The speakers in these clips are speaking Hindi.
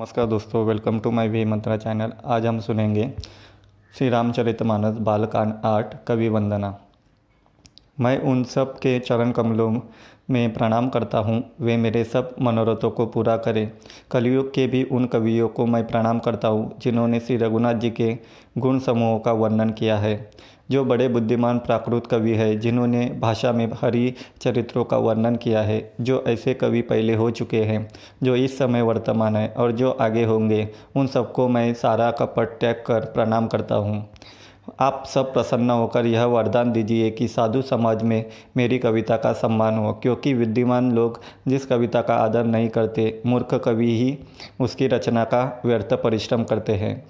नमस्कार दोस्तों welcome to my V Mantra channel आज हम सुनेंगे श्री रामचरित मानस बालकांड आठ, कवि वंदना। मैं उन सब के चरण कमलों में प्रणाम करता हूँ। वे मेरे सब मनोरथों को पूरा करें। कलयुग के भी उन कवियों को मैं प्रणाम करता हूँ, जिन्होंने श्री रघुनाथ जी के गुण समूहों का वर्णन किया है। जो बड़े बुद्धिमान प्राकृत कवि है, जिन्होंने भाषा में हरि चरित्रों का वर्णन किया है, जो ऐसे कवि पहले हो चुके हैं, जो इस समय वर्तमान है और जो आगे होंगे, उन सबको मैं सारा कपट त्याग कर प्रणाम करता हूँ। आप सब प्रसन्न होकर यह वरदान दीजिए कि साधु समाज में मेरी कविता का सम्मान हो, क्योंकि विद्यमान लोग जिस कविता का आदर नहीं करते, मूर्ख कवि ही उसकी रचना का व्यर्थ परिश्रम करते हैं।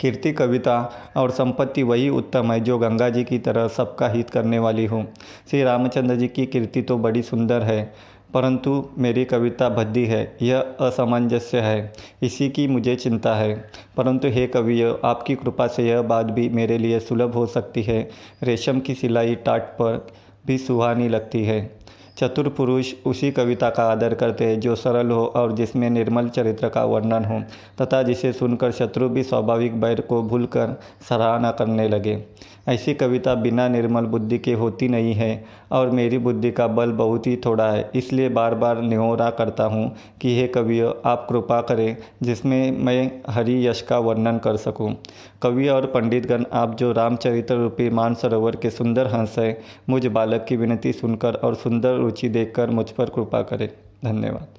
कीर्ति कविता और संपत्ति वही उत्तम है जो गंगा जी की तरह सबका हित करने वाली हो। श्री रामचंद्र जी की कीर्ति तो बड़ी सुंदर है। परंतु मेरी कविता भद्दी है, यह असमंजस्य है, इसी की मुझे चिंता है। परंतु हे कवि आपकी कृपा से यह बात भी मेरे लिए सुलभ हो सकती है। रेशम की सिलाई टाट पर भी सुहानी लगती है। चतुर पुरुष उसी कविता का आदर करते हैं, जो सरल हो और जिसमें निर्मल चरित्र का वर्णन हो, तथा जिसे सुनकर शत्रु भी स्वाभाविक बैर को भूलकर सराहना करने लगे। ऐसी कविता बिना निर्मल बुद्धि के होती नहीं है, और मेरी बुद्धि का बल बहुत ही थोड़ा है, इसलिए बार बार निहोरा करता हूँ कि हे कवियों, आप कृपा करें, जिसमें मैं हरि यश का वर्णन कर सकूँ। कवि और पंडितगण, आप जो रामचरित्र रूपी मानसरोवर के सुंदर हंस हैं, मुझ बालक की विनती सुनकर और सुंदर रुचि देखकर मुझ पर कृपा करें। धन्यवाद।